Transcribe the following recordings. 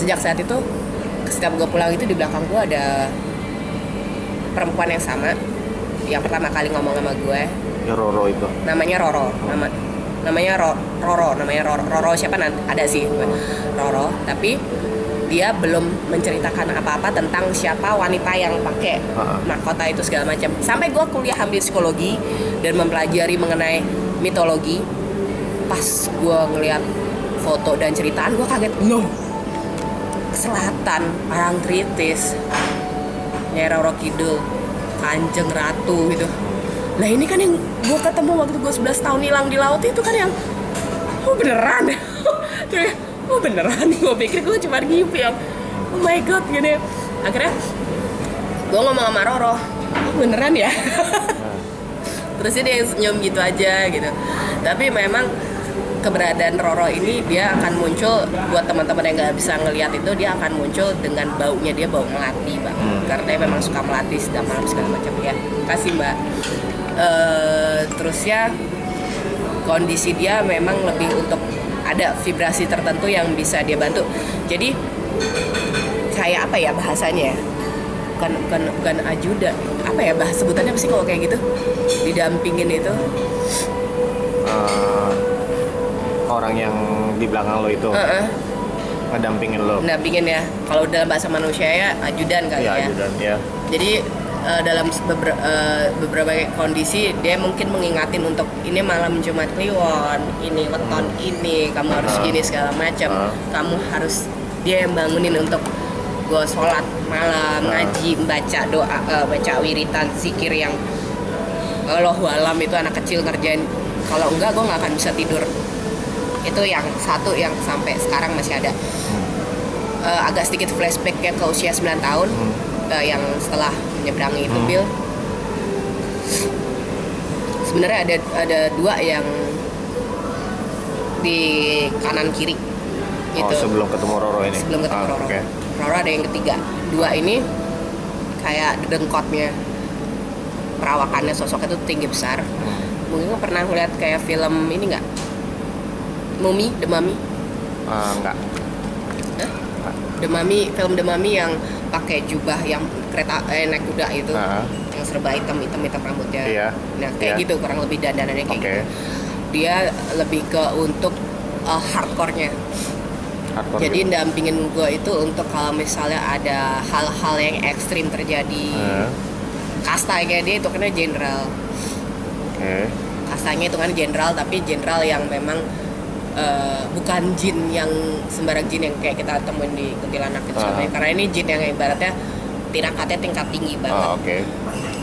sejak saat itu setiap gue pulang itu di belakang gue ada perempuan yang sama yang pertama kali ngomong sama gue Ya Roro itu. namanya Roro. Nama namanya Ro- Roro. Namanya Roro, Roro siapa nanti ada sih. Roro. Tapi dia belum menceritakan apa-apa tentang siapa wanita yang pakai mahkota itu segala macam. Sampai gue kuliah ambil psikologi dan mempelajari mengenai mitologi pas gue ngeliat foto dan ceritaan gue kaget loh selatan Parangtritis Nyai Roro Kidul Kanjeng Ratu gitu. Nah ini kan yang gue ketemu waktu gue 11 tahun hilang di laut itu kan yang Oh beneran? Oh beneran? Gue pikir gue cuma ngimpi yang Oh my god gini. Akhirnya gue ngomong sama Roro Oh beneran ya? Terus dia senyum gitu aja gitu. Tapi memang keberadaan Roro ini dia akan muncul buat teman-teman yang nggak bisa ngelihat itu dia akan muncul dengan baunya dia bau melati bang Hmm. karena dia memang suka melati sedang malam segala macam. Ya kasih mbak. Eh, terus ya kondisi dia memang lebih untuk ada vibrasi tertentu yang bisa dia bantu. Jadi kayak apa ya bahasanya ya? Bukan bukan bukan ajudan apa ya bahas sebutannya sih kalau kayak gitu? Didampingin itu. Eh, orang yang di belakang lo itu Heeh. ngedampingin lo. dampingin ya kalau dalam bahasa manusia ya ajudan kali Iya, ya ajudan ya. jadi eh, dalam beber- eh, beberapa kondisi dia mungkin mengingatin untuk ini malam Jumat Kliwon ini weton ini kamu harus Ah. gini segala macam Ah. kamu harus dia yang bangunin untuk gue sholat malam Ah. ngaji baca doa eh, baca wiritan zikir yang Allahu alam itu anak kecil ngerjain kalau enggak gue nggak akan bisa tidur itu yang satu yang sampai sekarang masih ada Eh, agak sedikit flashback ya ke usia 9 tahun Hmm. eh, yang setelah menyeberangi itu Hmm. Bill sebenarnya ada ada dua yang di kanan kiri Oh, gitu sebelum ketemu Roro ini. sebelum ketemu Ah, Roro Oke. Roro ada yang ketiga dua ini kayak dedengkotnya perawakannya sosoknya itu tinggi besar Hmm. mungkin pernah ngeliat kayak film ini nggak Mumi The Mummy Ah, enggak. Hah? Enggak. The Mummy film The Mummy yang pakai jubah yang kereta eh, naik kuda itu Ah, yang serba hitam hitam hitam rambutnya Iya. nah kayak Iya. gitu kurang lebih dandanannya kayak Oke. gitu dia lebih ke untuk uh, hardcore-nya Hardcore jadi gitu. dampingin gue itu untuk kalau misalnya ada hal-hal yang ekstrim terjadi Eh, kastanya dia itu kan jenderal Oke. kastanya itu kan jenderal tapi jenderal yang memang uh, bukan jin yang sembarang jin yang kayak kita temuin di kuntilanak itu Ah. sebenarnya. karena ini jin yang ibaratnya tirakatnya tingkat tinggi banget Ah, oke.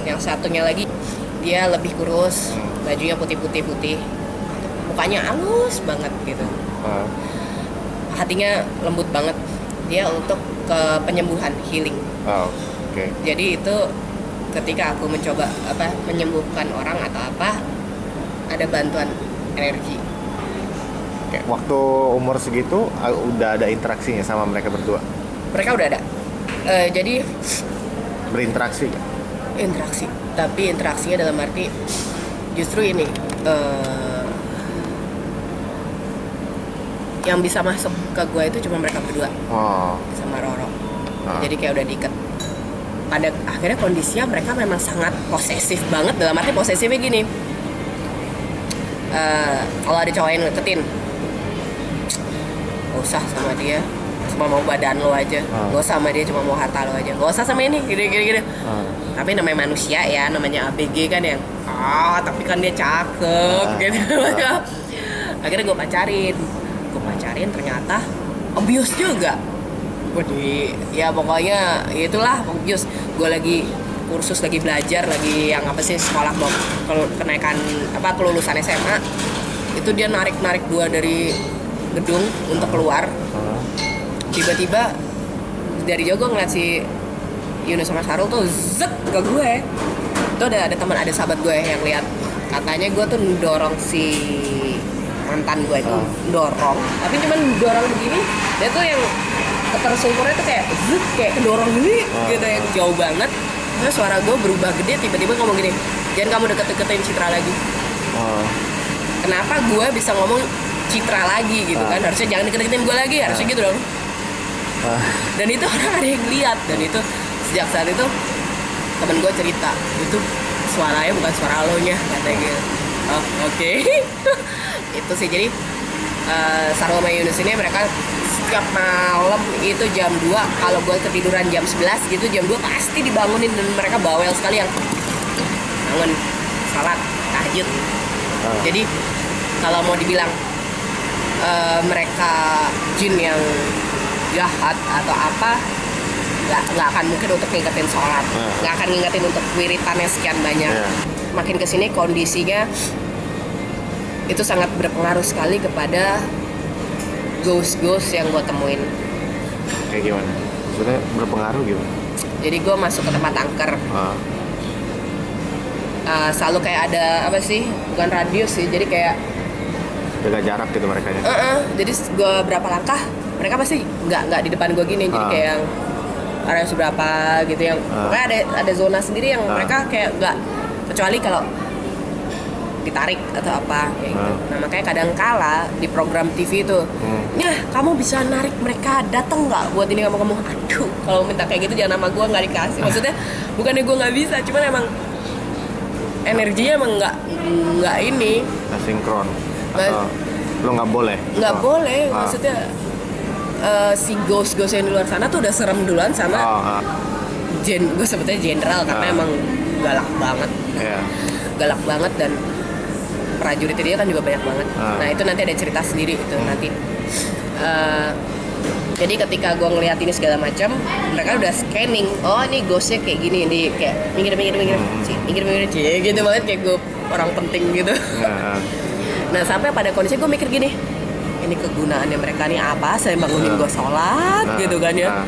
yang satunya lagi dia lebih kurus Hmm. bajunya putih-putih putih mukanya halus banget gitu Ah, hatinya lembut banget dia untuk ke penyembuhan healing ah, oke. jadi itu ketika aku mencoba apa menyembuhkan orang atau apa ada bantuan energi Oke. Waktu umur segitu ah, udah ada interaksinya sama mereka berdua. mereka udah ada Eh, jadi Berinteraksi. interaksi tapi interaksinya dalam arti justru ini eh, yang bisa masuk ke gue itu cuma mereka berdua Oh. sama Roro Ah. jadi kayak udah diikat pada akhirnya kondisinya mereka memang sangat posesif banget dalam arti posesifnya gini Eh, kalau ada cowok yang deketin gak usah sama dia cuma mau badan lo aja Ah. gak usah sama dia cuma mau harta lo aja gak usah sama ini gini gini gini Ah. tapi namanya manusia ya namanya ABG kan yang ah tapi kan dia cakep Ah. gitu Ah. akhirnya gue pacarin gue pacarin ternyata abuse juga gue di ya pokoknya ya itulah abuse gue lagi kursus lagi belajar lagi yang apa sih sekolah mau kalau kenaikan apa kelulusan SMA itu dia narik narik gua dari gedung untuk keluar. Tiba-tiba dari jauh gue ngeliat si Yunus sama Sarul tuh zek ke gue. Itu ada ada teman ada sahabat gue yang lihat katanya gue tuh dorong si mantan gue itu dorong. Tapi cuman dorong begini dia tuh yang ketersungkurnya tuh kayak zek kayak kedorong gini gitu yang jauh banget. Terus suara gue berubah gede tiba-tiba ngomong gini jangan kamu deket-deketin Citra lagi. Kenapa gue bisa ngomong Citra lagi gitu Ah. kan harusnya jangan deket-deketin gue lagi harusnya Ah. gitu dong Ah. dan itu orang ada yang lihat dan itu sejak saat itu temen gue cerita itu suaranya bukan suara lo nya katanya gitu oh oke itu sih jadi uh, Sarwo sama Yunus ini mereka setiap malam itu jam 2 kalau gue ketiduran jam 11 gitu jam 2 pasti dibangunin dan mereka bawel sekali yang bangun salat tahajud Ah. jadi kalau mau dibilang eh, mereka jin yang jahat atau apa nggak nggak akan mungkin untuk ngingetin sholat. Ah. nggak akan ngingetin untuk wiritannya sekian banyak. Iya. makin ke sini kondisinya itu sangat berpengaruh sekali kepada ghost ghost yang gue temuin. Kayak gimana? Sebenarnya berpengaruh gimana jadi gue masuk ke tempat angker. Ah. eh, selalu kayak ada apa sih? Bukan radius sih jadi kayak jaga jarak gitu mereka ya "Eh-eh." jadi gue berapa langkah mereka pasti nggak nggak di depan gue gini jadi Ah. kayak yang area seberapa gitu yang Ah. pokoknya ada ada zona sendiri yang Ah. mereka kayak nggak kecuali kalau ditarik atau apa kayak gitu. Ah. Nah makanya kadang kala di program TV itu, Hmm. ya kamu bisa narik mereka datang nggak buat ini kamu kamu, aduh kalau minta kayak gitu jangan nama gue nggak dikasih. Maksudnya bukannya gue nggak bisa, cuman emang energinya emang nggak nggak ini Nggak sinkron Nggak- atau lo nggak boleh nggak Oh. boleh Ah. maksudnya eh, si ghost ghost yang di luar sana tuh udah serem duluan sama oh, ah. gen gue sebetulnya jenderal karena Ah. emang galak banget Iya. galak banget dan prajurit dia kan juga banyak banget Ah. nah itu nanti ada cerita sendiri itu Hmm. nanti Eh, jadi ketika gue ngeliat ini segala macam mereka udah scanning oh ini ghostnya kayak gini di kayak minggir minggir minggir Hmm. Ci, minggir minggir Ci, gitu banget kayak gue orang penting gitu Nah, Nah sampai pada kondisi gue mikir gini, ini kegunaannya mereka nih apa? Saya bangunin gue sholat Ah, gitu kan ya. ah.